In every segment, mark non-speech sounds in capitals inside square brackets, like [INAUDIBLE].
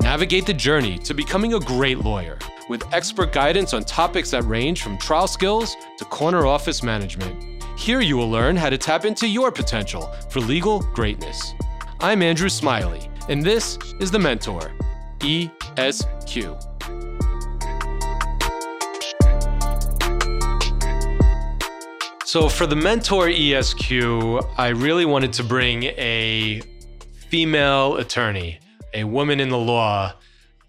Navigate the journey to becoming a great lawyer with expert guidance on topics that range from trial skills to corner office management. Here you will learn how to tap into your potential for legal greatness. I'm Andrew Smiley, and this is The Mentor, ESQ. So, for the Mentor ESQ, I really wanted to bring a female attorney, a woman in the law,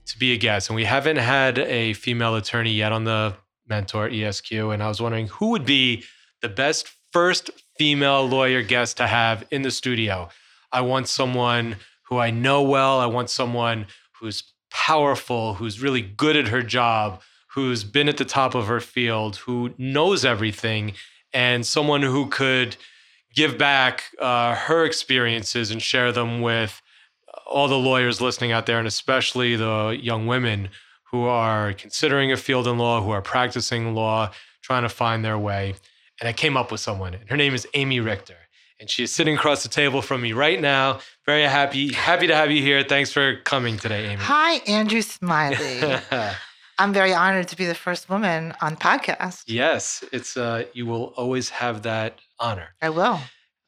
to be a guest. And we haven't had a female attorney yet on the Mentor ESQ. And I was wondering who would be the best first female lawyer guest to have in the studio. I want someone who I know well. I want someone who's powerful, who's really good at her job, who's been at the top of her field, who knows everything and someone who could give back uh, her experiences and share them with all the lawyers listening out there, and especially the young women who are considering a field in law, who are practicing law, trying to find their way. And I came up with someone, and her name is Aimee Richter. And she is sitting across the table from me right now. Very happy, happy to have you here. Thanks for coming today, Aimee. Hi, Andrew Smiley. [LAUGHS] I'm very honored to be the first woman on podcast. Yes, it's uh, you will always have that honor. I will.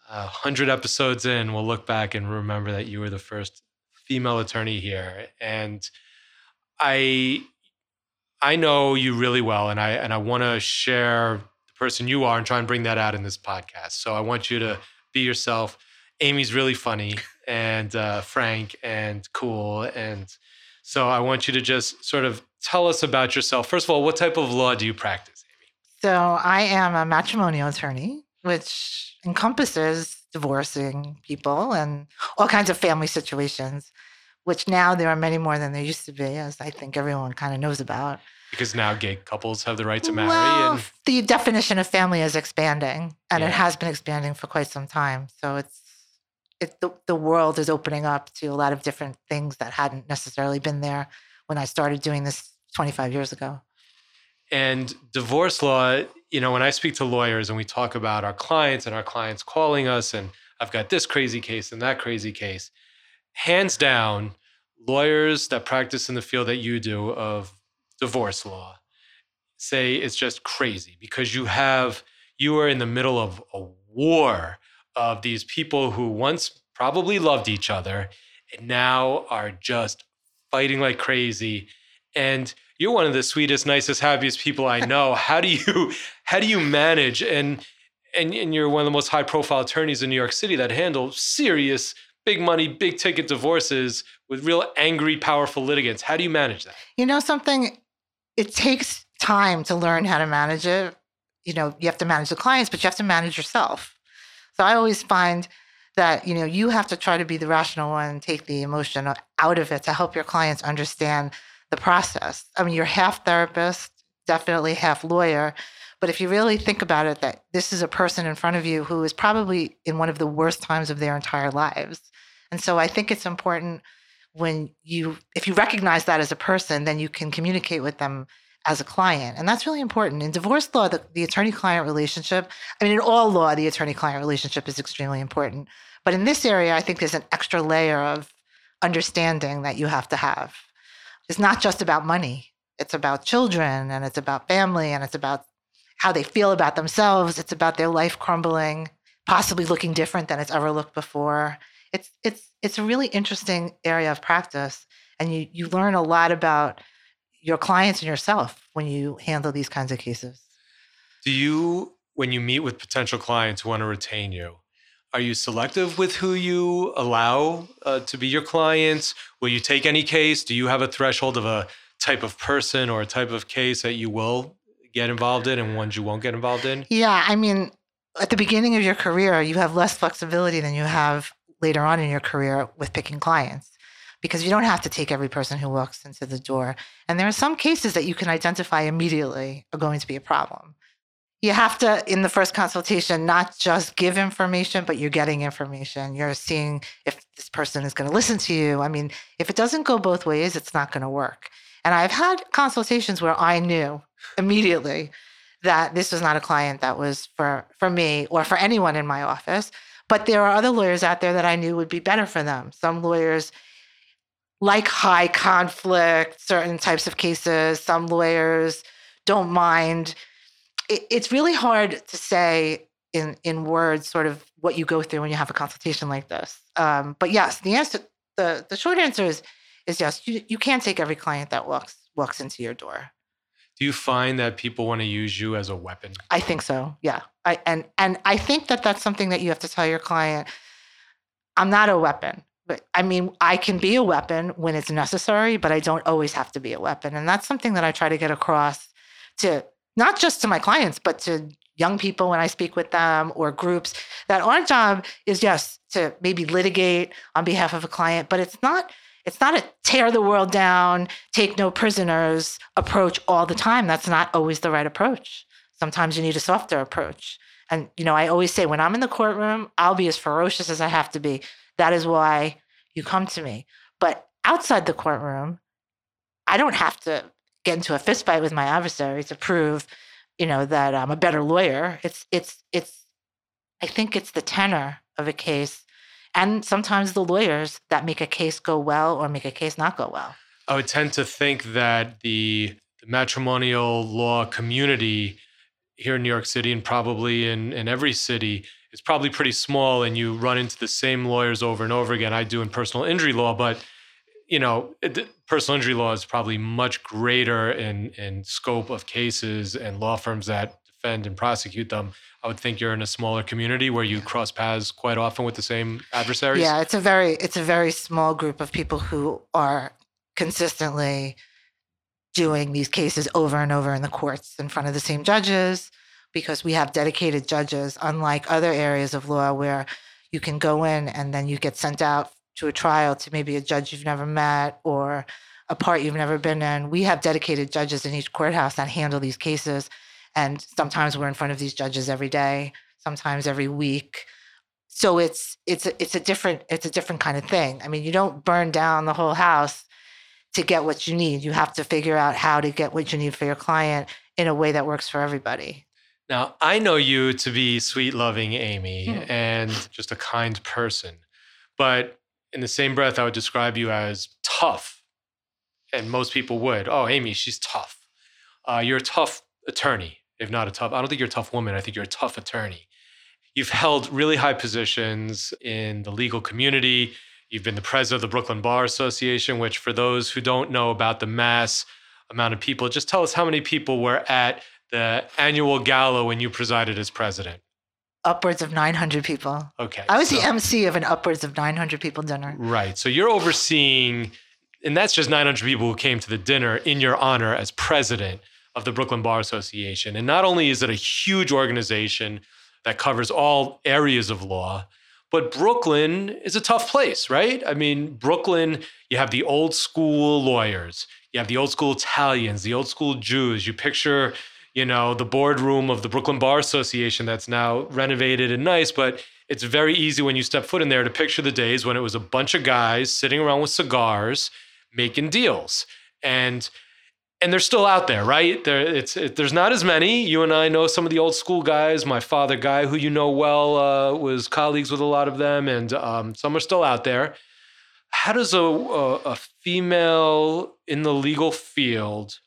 A hundred episodes in, we'll look back and remember that you were the first female attorney here, and I, I know you really well, and I and I want to share the person you are and try and bring that out in this podcast. So I want you to be yourself. Aimee's really funny [LAUGHS] and uh, frank and cool, and so I want you to just sort of tell us about yourself. First of all, what type of law do you practice, Aimee? So I am a matrimonial attorney, which encompasses divorcing people and all kinds of family situations, which now there are many more than there used to be, as I think everyone kind of knows about. Because now gay couples have the right to marry. Well, and the definition of family is expanding, and Yeah. it has been expanding for quite some time. So it's it, the, the world is opening up to a lot of different things that hadn't necessarily been there when I started doing this 25 years ago. And divorce law, you know, when I speak to lawyers and we talk about our clients and our clients calling us, and I've got this crazy case and that crazy case, hands down, lawyers that practice in the field that you do of divorce law say it's just crazy because you have, you are in the middle of a war of these people who once probably loved each other and now are just fighting like crazy. And you're one of the sweetest, nicest, happiest people I know. [LAUGHS] How do you how do you manage and and, and you're one of the most high profile attorneys in New York City that handle serious, big money, big ticket divorces with real angry, powerful litigants. How do you manage that? You know something? It takes time to learn how to manage it. You know, you have to manage the clients, but you have to manage yourself. So I always find that, you know, you have to try to be the rational one, take the emotion out of it to help your clients understand the process. I mean, you're half therapist, definitely half lawyer. But if you really think about it, that this is a person in front of you who is probably in one of the worst times of their entire lives. And so I think it's important when you, if you recognize that as a person, then you can communicate with them as a client. And that's really important. In divorce law, the, the attorney client relationship, I mean, in all law, the attorney client relationship is extremely important. But in this area, I think there's an extra layer of understanding that you have to have. It's not just about money, it's about children and it's about family and it's about how they feel about themselves. It's about their life crumbling, possibly looking different than it's ever looked before. It's, it's, it's a really interesting area of practice. And you, you learn a lot about your clients and yourself when you handle these kinds of cases. Do you, when you meet with potential clients who want to retain you, are you selective with who you allow uh, to be your clients? Will you take any case? Do you have a threshold of a type of person or a type of case that you will get involved in and ones you won't get involved in? Yeah, I mean, at the beginning of your career, you have less flexibility than you have later on in your career with picking clients because you don't have to take every person who walks into the door. And there are some cases that you can identify immediately are going to be a problem. You have to, in the first consultation, not just give information, but you're getting information. You're seeing if this person is going to listen to you. I mean, if it doesn't go both ways, it's not going to work. And I've had consultations where I knew immediately that this was not a client that was for for me or for anyone in my office. But there are other lawyers out there that I knew would be better for them. Some lawyers like high conflict, certain types of cases. Some lawyers don't mind. It, it's really hard to say in in words sort of what you go through when you have a consultation like this. Um, but yes, the answer the the short answer is is yes. You you can't take every client that walks walks into your door. Do you find that people want to use you as a weapon? I think so. Yeah. I and and I think that that's something that you have to tell your client. I'm not a weapon. But I mean, I can be a weapon when it's necessary, but I don't always have to be a weapon. And that's something that I try to get across to not just to my clients, but to young people when I speak with them or groups that our job is yes to maybe litigate on behalf of a client, but it's not it's not a tear the world down, take no prisoners approach all the time. That's not always the right approach. Sometimes you need a softer approach. And you know, I always say when I'm in the courtroom, I'll be as ferocious as I have to be. That is why you come to me. But outside the courtroom, I don't have to get into a fistfight with my adversary to prove, you know, that I'm a better lawyer. It's it's it's I think it's the tenor of a case and sometimes the lawyers that make a case go well or make a case not go well. I would tend to think that the, the matrimonial law community here in New York City and probably in, in every city is probably pretty small and you run into the same lawyers over and over again. I do in personal injury law, but you know, personal injury law is probably much greater in in scope of cases and law firms that defend and prosecute them. I would think you're in a smaller community where you cross paths quite often with the same adversaries. Yeah, it's a very it's a very small group of people who are consistently doing these cases over and over in the courts in front of the same judges because we have dedicated judges unlike other areas of law where you can go in and then you get sent out to a trial to maybe a judge you've never met or a part you've never been in. We have dedicated judges in each courthouse that handle these cases and sometimes we're in front of these judges every day, sometimes every week. So it's it's a, it's a different it's a different kind of thing. I mean, you don't burn down the whole house to get what you need. You have to figure out how to get what you need for your client in a way that works for everybody. Now, I know you to be sweet, loving Aimee hmm. and just a kind person. But in the same breath, I would describe you as tough. And most people would. Oh, Aimee, she's tough. Uh, you're a tough attorney if not a tough, I don't think you're a tough woman. I think you're a tough attorney. You've held really high positions in the legal community. You've been the president of the Brooklyn Bar Association, which, for those who don't know about the mass amount of people, just tell us how many people were at the annual gala when you presided as president. Upwards of 900 people. Okay. I was so, the MC of an upwards of 900 people dinner. Right. So you're overseeing, and that's just 900 people who came to the dinner in your honor as president of the Brooklyn Bar Association. And not only is it a huge organization that covers all areas of law, but Brooklyn is a tough place, right? I mean, Brooklyn, you have the old school lawyers, you have the old school Italians, the old school Jews. You picture, you know, the boardroom of the Brooklyn Bar Association that's now renovated and nice, but it's very easy when you step foot in there to picture the days when it was a bunch of guys sitting around with cigars making deals. And and they're still out there, right? There, it's it, there's not as many. You and I know some of the old school guys. My father, guy who you know well, uh, was colleagues with a lot of them, and um, some are still out there. How does a, a, a female in the legal field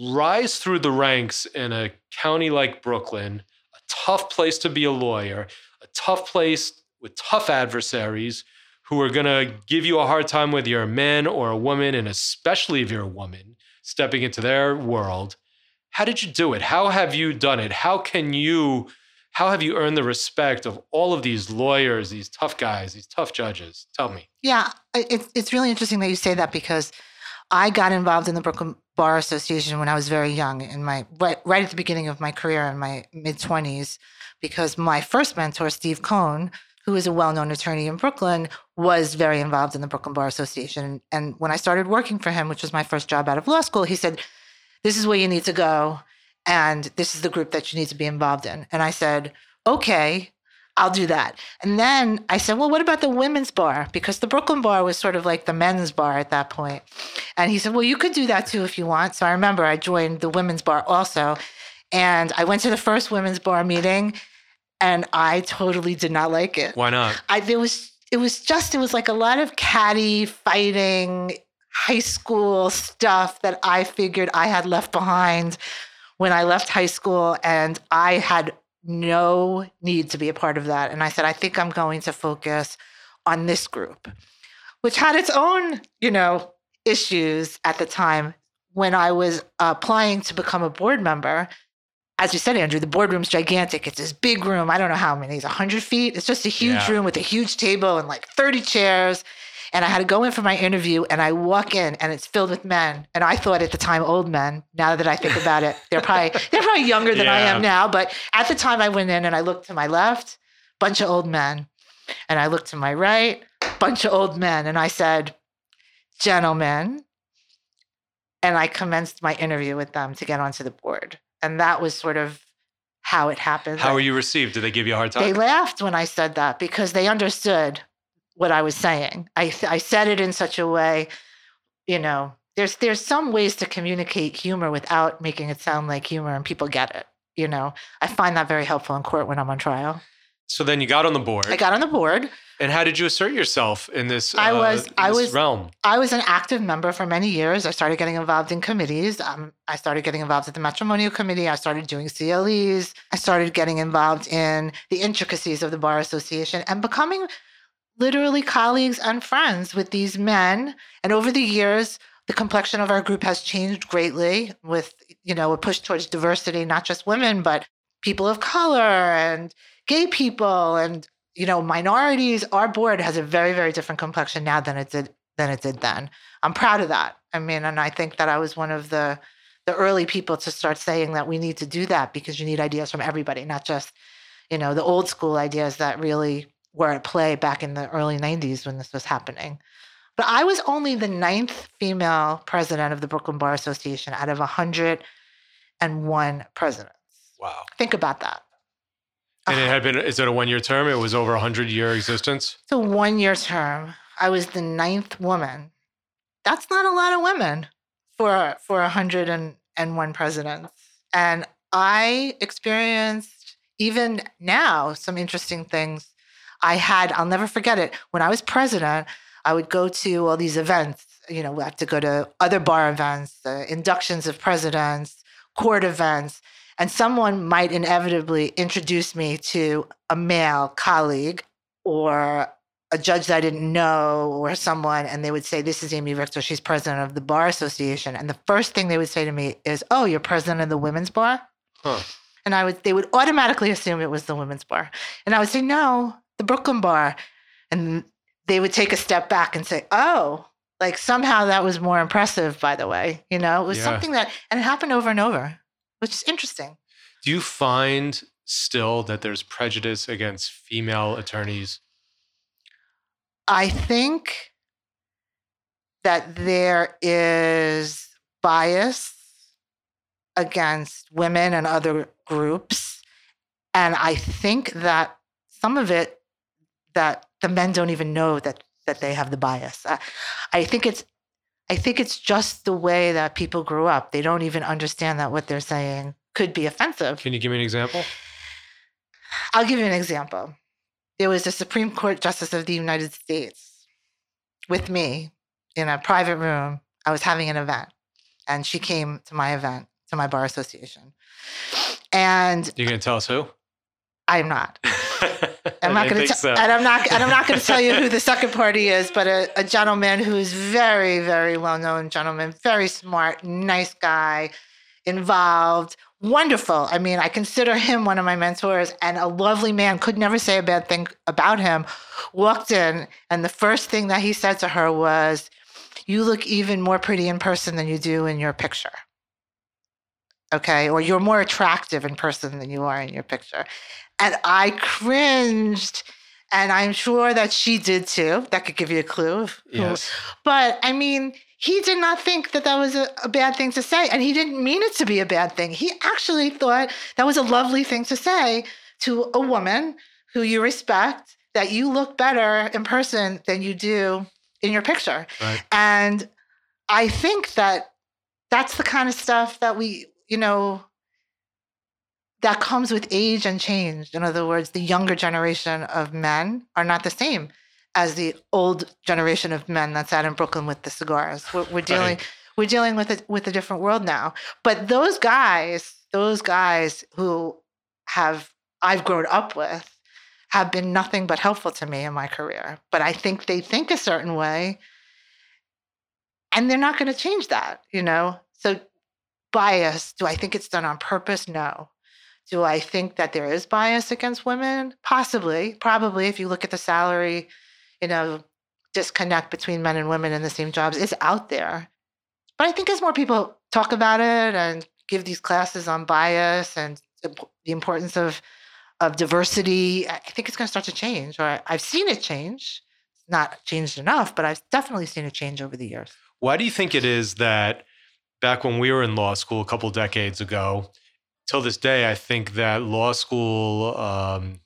rise through the ranks in a county like Brooklyn, a tough place to be a lawyer, a tough place with tough adversaries who are going to give you a hard time whether you're a man or a woman, and especially if you're a woman? stepping into their world. How did you do it? How have you done it? How can you how have you earned the respect of all of these lawyers, these tough guys, these tough judges? Tell me. Yeah, it's it's really interesting that you say that because I got involved in the Brooklyn Bar Association when I was very young, in my right, right at the beginning of my career in my mid twenties, because my first mentor, Steve Cohn, who is a well-known attorney in Brooklyn, was very involved in the Brooklyn Bar Association. And when I started working for him, which was my first job out of law school, he said, "This is where you need to go, and this is the group that you need to be involved in." And I said, "Okay." I'll do that. And then I said, Well, what about the women's bar? Because the Brooklyn bar was sort of like the men's bar at that point. And he said, Well, you could do that too if you want. So I remember I joined the women's bar also. And I went to the first women's bar meeting and I totally did not like it. Why not? I there was it was just it was like a lot of catty fighting high school stuff that I figured I had left behind when I left high school and I had no need to be a part of that and I said I think I'm going to focus on this group which had its own, you know, issues at the time when I was applying to become a board member as you said, Andrew, the boardroom's gigantic. It's this big room. I don't know how many. It's 100 feet. It's just a huge Yeah. room with a huge table and like 30 chairs. And I had to go in for my interview and I walk in and it's filled with men. And I thought at the time old men. Now that I think about it, they're probably [LAUGHS] they're probably younger than I am now. But at the time I went in and I looked to my left, bunch of old men. And I looked to my right, bunch of old men. And I said, gentlemen. And I commenced my interview with them to get onto the board. And that was sort of how it happened. How were you received? Did they give you a hard time? They laughed when I said that because they understood what I was saying. I, I said it in such a way, you know, there's there's some ways to communicate humor without making it sound like humor and people get it. You know, I find that very helpful in court when I'm on trial. So then you got on the board. I got on the board. and how did you assert yourself in this, I uh, was- I was- realm? I was an active member for many years. I started getting involved in committees. Um, I started getting involved at the matrimonial committee. I started doing CLEs. I started getting involved in the intricacies of the bar association and becoming literally colleagues and friends with these men. And over the years, the complexion of our group has changed greatly with, you know, a push towards diversity, not just women, but people of color and gay people. And you know minorities our board has a very very different complexion now than it did than it did then. I'm proud of that. I mean and i think that i was one of the the early people to start saying that we need to do that because you need ideas from everybody not just you know the old school ideas that really were at play back in the early 90s when this was happening but i was only the ninth female president of the brooklyn bar association out of 101 presidents Wow. think about that And it had been, is it a one year term? It was over a 100 year existence? It's a one year term. I was the ninth woman. That's not a lot of women for for 101 presidents. And I experienced even now some interesting things. I had, I'll never forget it. When I was president, I would go to all these events. You know, we have to go to other bar events, uh, inductions of presidents, court events, and someone might inevitably introduce me to a male colleague or a judge that I didn't know or someone, and they would say, This is Aimee Richter. She's president of the Bar Association. And the first thing they would say to me is, Oh, you're president of the women's bar? Huh. And I would they would automatically assume it was the women's bar. And I would say, No, the Brooklyn bar. And they would take a step back and say, Oh, like somehow that was more impressive, by the way. You know, it was Yeah. something that and it happened over and over, which is interesting. Do you find still that there's prejudice against female attorneys? I think that there is bias against women and other groups. And I think that some of it that the men don't even know that that they have the bias. I, I think it's I think it's just the way that people grew up. They don't even understand that what they're saying could be offensive. Can you give me an example? I'll give you an example. There was a Supreme Court Justice of the United States with me in a private room. I was having an event, and she came to my event, to my bar association. And you're gonna tell us who? I'm not. [LAUGHS] I'm not going to, so. and I'm not, and I'm not going to tell you who the [LAUGHS] second party is, but a, a gentleman who's very, very well known gentleman, very smart, nice guy, involved, wonderful. I mean, I consider him one of my mentors, and a lovely man. Could never say a bad thing about him. Walked in, and the first thing that he said to her was, "You look even more pretty in person than you do in your picture." Okay, or you're more attractive in person than you are in your picture. And I cringed. And I'm sure that she did too. That could give you a clue. of yes. But I mean, he did not think that that was a, a bad thing to say. And he didn't mean it to be a bad thing. He actually thought that was a lovely thing to say to a woman who you respect, that you look better in person than you do in your picture. Right. And I think that that's the kind of stuff that we, you know, that comes with age and change. In other words, the younger generation of men are not the same as the old generation of men that's out in Brooklyn with the cigars. We're, we're dealing Right. we're dealing with a, with a different world now. But those guys, those guys who have I've grown up with, have been nothing but helpful to me in my career. But I think they think a certain way, and they're not going to change that. You know, so bias. Do I think it's done on purpose? No. Do I think that there is bias against women? Possibly, probably. If you look at the salary, you know, disconnect between men and women in the same jobs is out there. But I think as more people talk about it and give these classes on bias and the importance of of diversity, I think it's going to start to change. Or I've seen it change. It's not changed enough, but I've definitely seen it change over the years. Why do you think it is that back when we were in law school a couple decades ago, till this day, I think that law school um,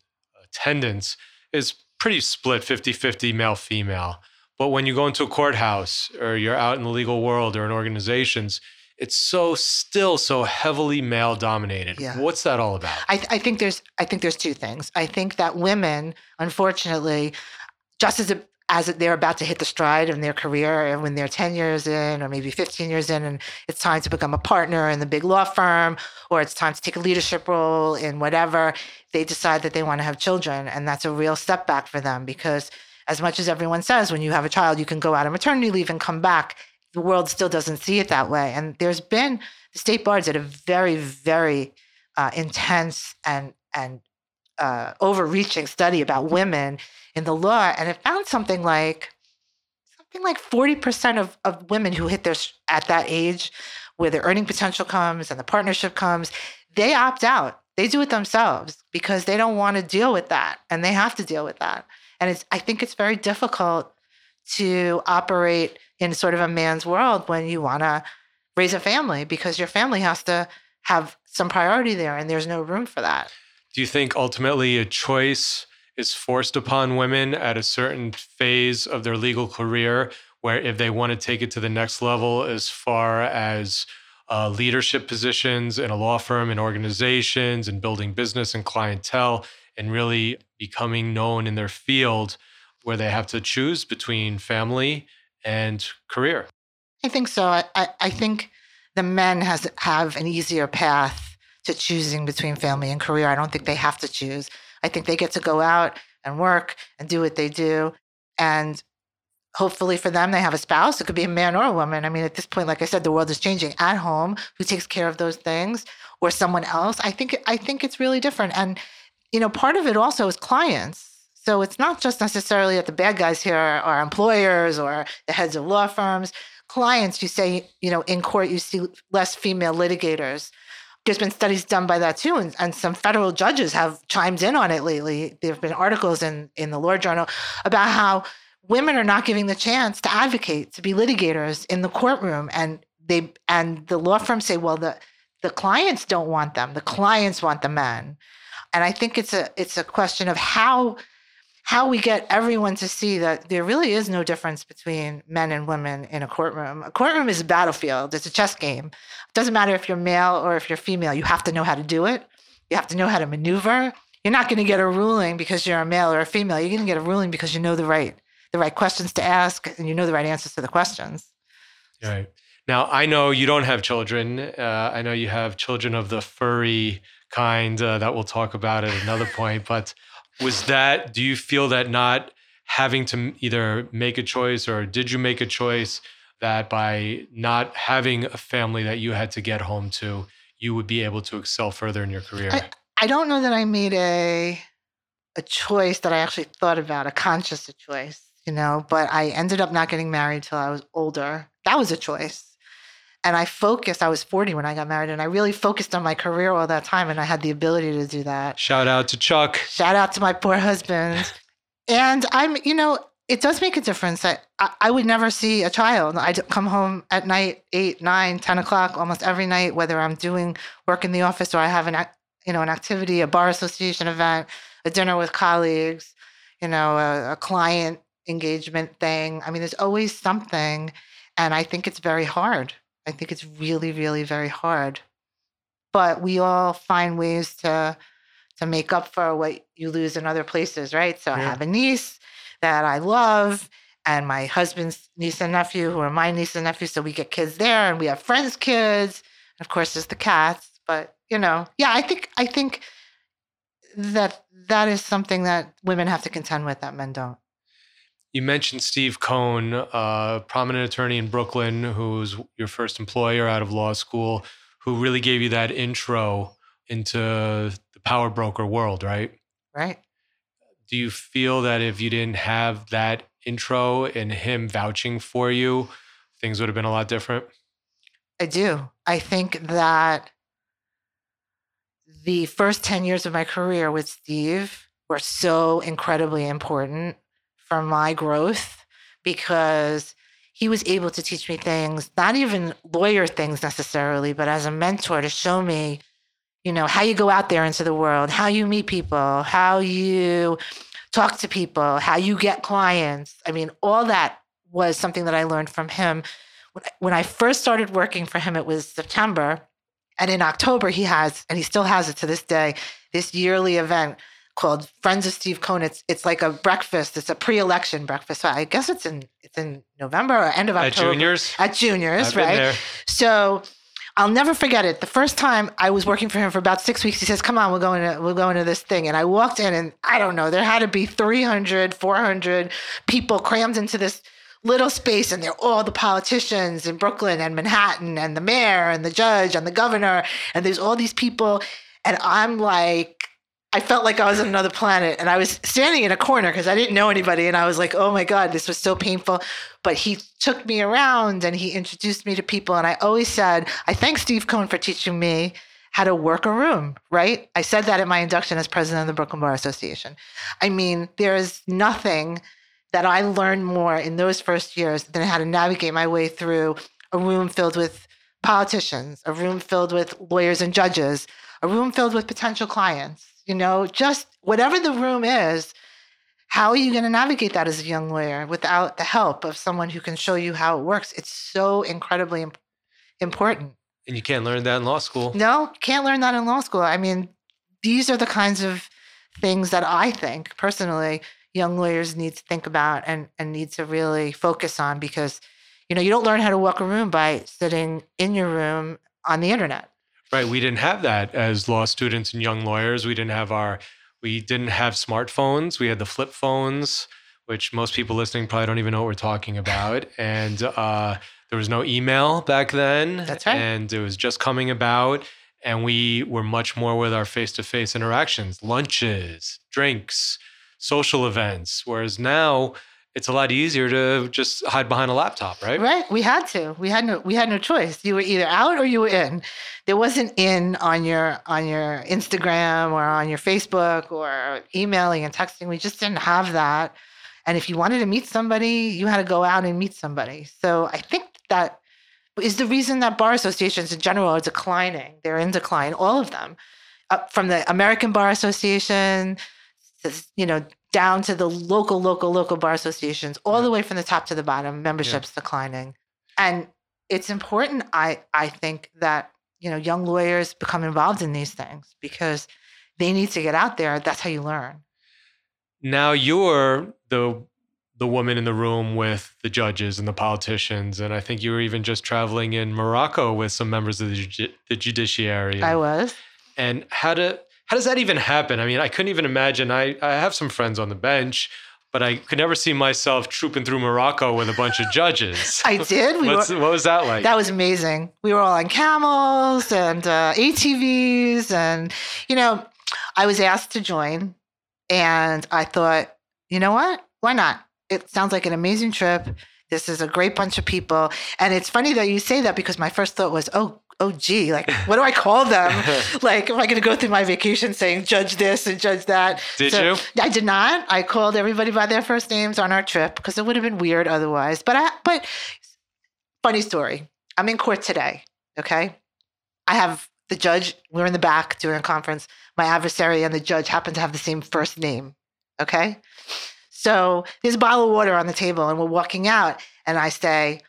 attendance is pretty split 50 50 male female. But when you go into a courthouse or you're out in the legal world or in organizations, it's so still so heavily male dominated. Yeah. What's that all about? I, th- I think there's I think there's two things. I think that women, unfortunately, just as a, as they're about to hit the stride in their career, and when they're 10 years in or maybe 15 years in, and it's time to become a partner in the big law firm, or it's time to take a leadership role in whatever, they decide that they want to have children, and that's a real step back for them because as much as everyone says when you have a child you can go out on maternity leave and come back the world still doesn't see it that way. And there's been the state bars did a very very uh, intense and and uh, overreaching study about women in the law, and it found something like something like forty percent of of women who hit their at that age, where their earning potential comes and the partnership comes, they opt out. They do it themselves because they don't want to deal with that, and they have to deal with that. And it's I think it's very difficult to operate in sort of a man's world when you want to raise a family because your family has to have some priority there and there's no room for that. Do you think ultimately a choice is forced upon women at a certain phase of their legal career where if they want to take it to the next level as far as uh, leadership positions in a law firm and organizations and building business and clientele and really becoming known in their field where they have to choose between family and career I think so. I, I, think the men has have an easier path to choosing between family and career. I don't think they have to choose. I think they get to go out and work and do what they do. And hopefully for them, they have a spouse. It could be a man or a woman. I mean, at this point, like I said, the world is changing at home, who takes care of those things or someone else. I think I think it's really different. And, you know, part of it also is clients. So it's not just necessarily that the bad guys here are employers or the heads of law firms clients, you say, you know, in court, you see less female litigators. There's been studies done by that too, and, and some federal judges have chimed in on it lately. There have been articles in, in the Law Journal about how women are not giving the chance to advocate, to be litigators in the courtroom. And they and the law firms say, well, the the clients don't want them. The clients want the men. And I think it's a it's a question of how how we get everyone to see that there really is no difference between men and women in a courtroom. A courtroom is a battlefield, it's a chess game. It doesn't matter if you're male or if you're female, you have to know how to do it. You have to know how to maneuver. You're not going to get a ruling because you're a male or a female. You're going to get a ruling because you know the right the right questions to ask and you know the right answers to the questions. Right. Now, I know you don't have children. Uh, I know you have children of the furry kind uh, that we'll talk about at another point. But was that, do you feel that not having to either make a choice or did you make a choice that by not having a family that you had to get home to, you would be able to excel further in your career? I, I don't know that I made a a choice that I actually thought about, a conscious choice, you know, but I ended up not getting married till I was older. That was a choice. And I focused, I was 40 when I got married, and I really focused on my career all that time, and I had the ability to do that. Shout out to Chuck. Shout out to my poor husband. and I'm, you know, it does make a difference. I, I, I would never see a child. I'd come home at night, eight, nine, 10 o'clock, almost every night, whether I'm doing work in the office or I have an, you know, an activity, a bar association event, a dinner with colleagues, you know, a, a client engagement thing. I mean, there's always something. And I think it's very hard. I think it's really, really very hard. but we all find ways to to make up for what you lose in other places, right? So I have a niece that I love and my husband's niece and nephew who are my niece and nephew. So we get kids there and we have friends' kids. and Of course, there's the cats. But you know, yeah, I think I think that that is something that women have to contend with that men don't. You mentioned Steve Cohn, a prominent attorney in Brooklyn, who's your first employer out of law school, who really gave you that intro into the power broker world, right? Right. Do you feel that if you didn't have that intro and him vouching for you, things would have been a lot different? I do. I think that the first 10 years of my career with Steve were so incredibly important for my growth because he was able to teach me things, not even lawyer things necessarily, but as a mentor to show me, you know, how you go out there into the world, how you meet people, how you talk to people, how you get clients. I mean, all that was something that I learned from him. When- When I first started working for him, it was September. And in October, he has, and he still has it to this day, this yearly event called Friends of Steve Cohn. It's it's like a breakfast. It's a pre-election breakfast. So I guess it's in it's in November or end of October. At juniors? At juniors, I've right? So I'll never forget it. The first time I was working for him for about six weeks, he says, Come on, we're going to we're going to this thing. And I walked in and I don't know, there had to be 300, 400 people crammed into this little space and they're all the politicians in Brooklyn and Manhattan and the mayor and the judge and the governor and there's all these people and I'm like I felt like I was on another planet and I was standing in a corner because I didn't know anybody and I was like oh my god this was so painful but he took me around and he introduced me to people and I always said I thank Steve Cohn for teaching me how to work a room right I said that at my induction as president of the Brooklyn Bar Association I mean there is nothing that I learned more in those first years than how to navigate my way through a room filled with politicians, a room filled with lawyers and judges, a room filled with potential clients. You know, just whatever the room is, how are you going to navigate that as a young lawyer without the help of someone who can show you how it works? It's so incredibly im- important. And you can't learn that in law school. No, can't learn that in law school. I mean, these are the kinds of things that I think personally young lawyers need to think about and, and need to really focus on because, you know, you don't learn how to walk a room by sitting in your room on the internet. Right. We didn't have that as law students and young lawyers. We didn't have our, we didn't have smartphones. We had the flip phones, which most people listening probably don't even know what we're talking about. [LAUGHS] And uh, there was no email back then. That's right. And it was just coming about. And we were much more with our face to face interactions, lunches, drinks, social events. Whereas now it's a lot easier to just hide behind a laptop, right? Right? We had to. We had no we had no choice. You were either out or you were in. There wasn't in on your on your Instagram or on your Facebook or emailing and texting. We just didn't have that. And if you wanted to meet somebody, you had to go out and meet somebody. So I think that is the reason that bar associations in general are declining. They're in decline, all of them, from the American Bar Association, you know, down to the local, local, local bar associations, all the way from the top to the bottom. Membership's declining, and it's important. I I think that you know young lawyers become involved in these things because they need to get out there. That's how you learn. now you're the the woman in the room with the judges and the politicians and i think you were even just traveling in morocco with some members of the, the judiciary I was. and how to how does that even happen i mean i couldn't even imagine i i have some friends on the bench but i could never see myself trooping through morocco with a bunch of judges [LAUGHS] I did. We were, what was that like That was amazing. We were all on camels and uh, ATVs, and you know, I was asked to join, and I thought, you know what? Why not? It sounds like an amazing trip. This is a great bunch of people, and it's funny that you say that because my first thought was, oh. Oh gee, like what do I call them? [LAUGHS] like, am I going to go through my vacation saying judge this and judge that? Did So- you? I did not. I called everybody by their first names on our trip because it would have been weird otherwise. But I, but funny story. I'm in court today. Okay. I have the judge, we're in the back doing a conference. My adversary and the judge happen to have the same first name. Okay. So there's a bottle of water on the table and we're walking out. And I say,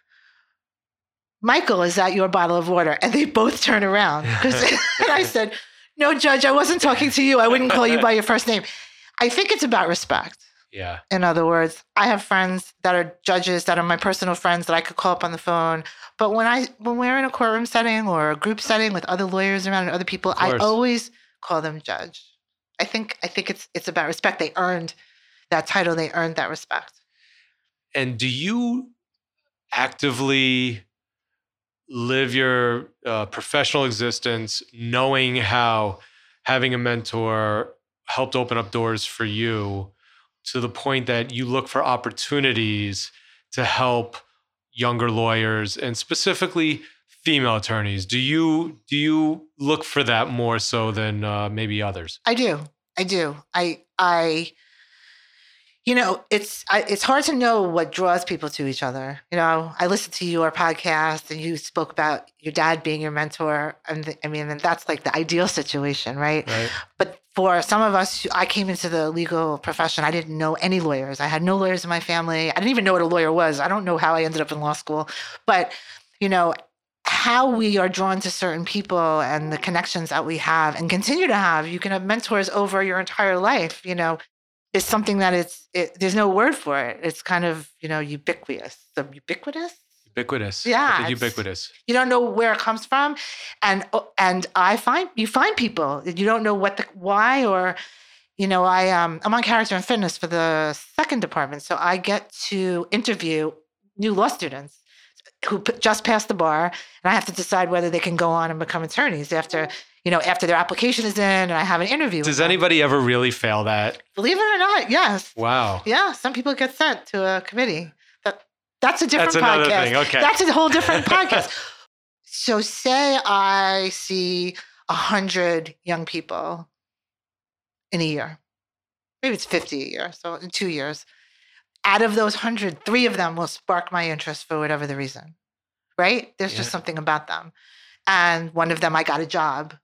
Michael, is that your bottle of water? And they both turn around. [LAUGHS] [LAUGHS] and I said, No, Judge, I wasn't talking to you. I wouldn't call you by your first name. I think it's about respect. Yeah. In other words, I have friends that are judges that are my personal friends that I could call up on the phone. But when I when we're in a courtroom setting or a group setting with other lawyers around and other people, I always call them judge. I think I think it's it's about respect. They earned that title. They earned that respect. And do you actively live your uh, professional existence knowing how having a mentor helped open up doors for you to the point that you look for opportunities to help younger lawyers and specifically female attorneys do you do you look for that more so than uh, maybe others I do. I do. I I you know, it's I, it's hard to know what draws people to each other. You know, I listened to your podcast and you spoke about your dad being your mentor, and the, I mean, and that's like the ideal situation, right? right But for some of us, I came into the legal profession. I didn't know any lawyers. I had no lawyers in my family. I didn't even know what a lawyer was. I don't know how I ended up in law school, but you know how we are drawn to certain people and the connections that we have and continue to have. You can have mentors over your entire life. You know, is something that it's it, there's no word for it. It's kind of you know ubiquitous. The ubiquitous. ubiquitous Yeah, I it's- ubiquitous You don't know where it comes from, and oh, and I find you find people you don't know what the why or, you know I um I'm on character and fitness for the second department, so I get to interview new law students who just passed the bar, and I have to decide whether they can go on and become attorneys after you know after their application is in, and I have an interview. does them. anybody ever really fail that believe it or not? Yes, wow yeah. Some people get sent to a committee. That that's a different That's another podcast. thing. Okay. That's a whole different [LAUGHS] podcast. So say I see a hundred young people in a year. Maybe it's 50 a year. So in two years. Out of those hundred, three of them will spark my interest for whatever the reason. Right? There's just something about them. And one of them I got a job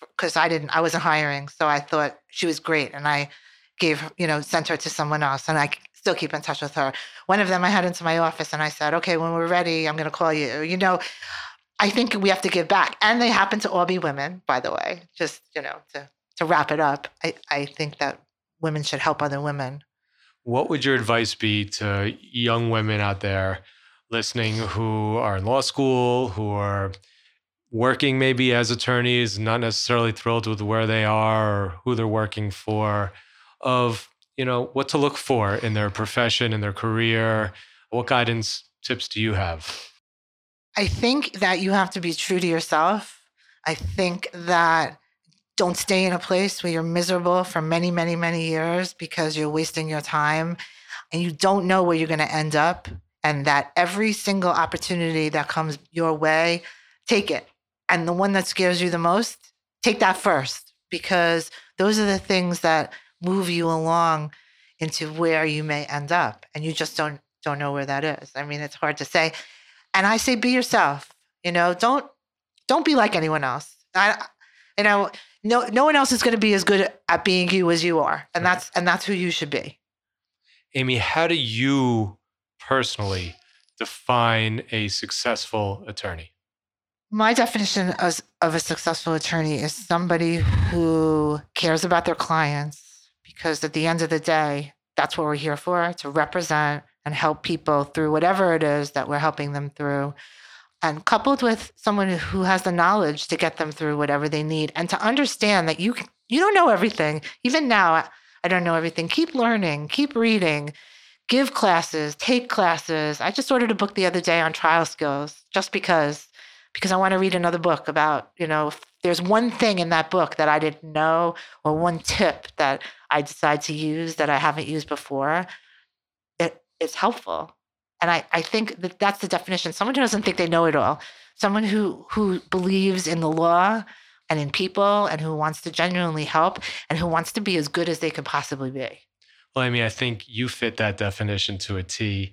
because I didn't, I wasn't hiring. So I thought she was great. And I gave, you know, sent her to someone else. And I still keep in touch with her. One of them I had into my office and I said, okay, when we're ready, I'm going to call you. You know, I think we have to give back. And they happen to all be women, by the way. Just, you know, to, to wrap it up, I, I think that women should help other women. What would your advice be to young women out there listening who are in law school, who are working maybe as attorneys, not necessarily thrilled with where they are or who they're working for, of you know what to look for in their profession, in their career? What guidance tips do you have? I think that you have to be true to yourself. I think that don't stay in a place where you're miserable for many, many, many years because you're wasting your time and you don't know where you're going to end up. And that every single opportunity that comes your way, take it. And the one that scares you the most, take that first because those are the things that move you along into where you may end up. And you just don't don't know where that is. I mean, it's hard to say and I say be yourself. You know, don't don't be like anyone else. I, you know, no no one else is going to be as good at being you as you are, and Right. that's and that's who you should be. Aimee, how do you personally define a successful attorney? My definition of a successful attorney is somebody who cares about their clients because at the end of the day, that's what we're here for to represent and help people through whatever it is that we're helping them through. And coupled with someone who has the knowledge to get them through whatever they need and to understand that you can, you don't know everything. Even now, I don't know everything. Keep learning, keep reading, give classes, take classes. I just ordered a book the other day on trial skills just because because I want to read another book about, you know, if there's one thing in that book that I didn't know or one tip that I decide to use that I haven't used before, it, it's helpful. And I, I think that that's the definition. Someone who doesn't think they know it all, someone who, who believes in the law and in people and who wants to genuinely help and who wants to be as good as they could possibly be. Well, Aimee, I think you fit that definition to a T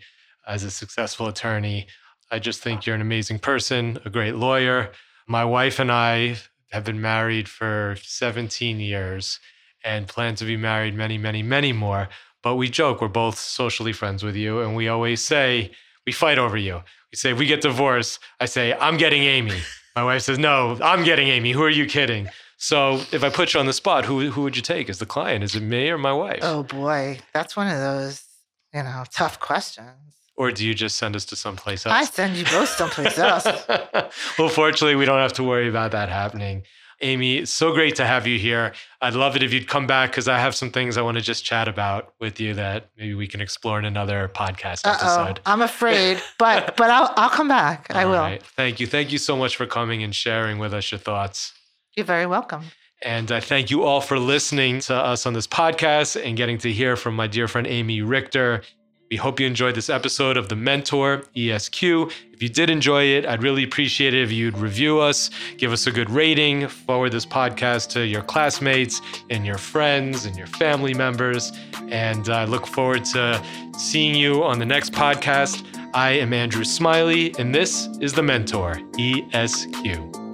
as a successful attorney. I just think you're an amazing person, a great lawyer. My wife and I have been married for 17 years and plan to be married many, many, many more. But we joke we're both socially friends with you. And we always say We fight over you. We say, if we get divorced. I say, I'm getting Aimee. My wife says, no, I'm getting Aimee. Who are you kidding? So if I put you on the spot, who, who would you take as the client? Is it me or my wife? Oh boy, that's one of those, you know, tough questions. Or do you just send us to someplace else? I send you both someplace else. [LAUGHS] well, fortunately, we don't have to worry about that happening. Aimee, it's so great to have you here. I'd love it if you'd come back because I have some things I want to just chat about with you that maybe we can explore in another podcast Uh oh, episode. I'm afraid, [LAUGHS] but but I'll I'll come back. I will. right. Thank you. Thank you so much for coming and sharing with us your thoughts. You're very welcome. And I thank you all for listening to us on this podcast and getting to hear from my dear friend Aimee Richter. We hope you enjoyed this episode of The Mentor ESQ. If you did enjoy it, I'd really appreciate it if you'd review us, give us a good rating, forward this podcast to your classmates and your friends and your family members. And I look forward to seeing you on the next podcast. I am Andrew Smiley, and this is The Mentor ESQ.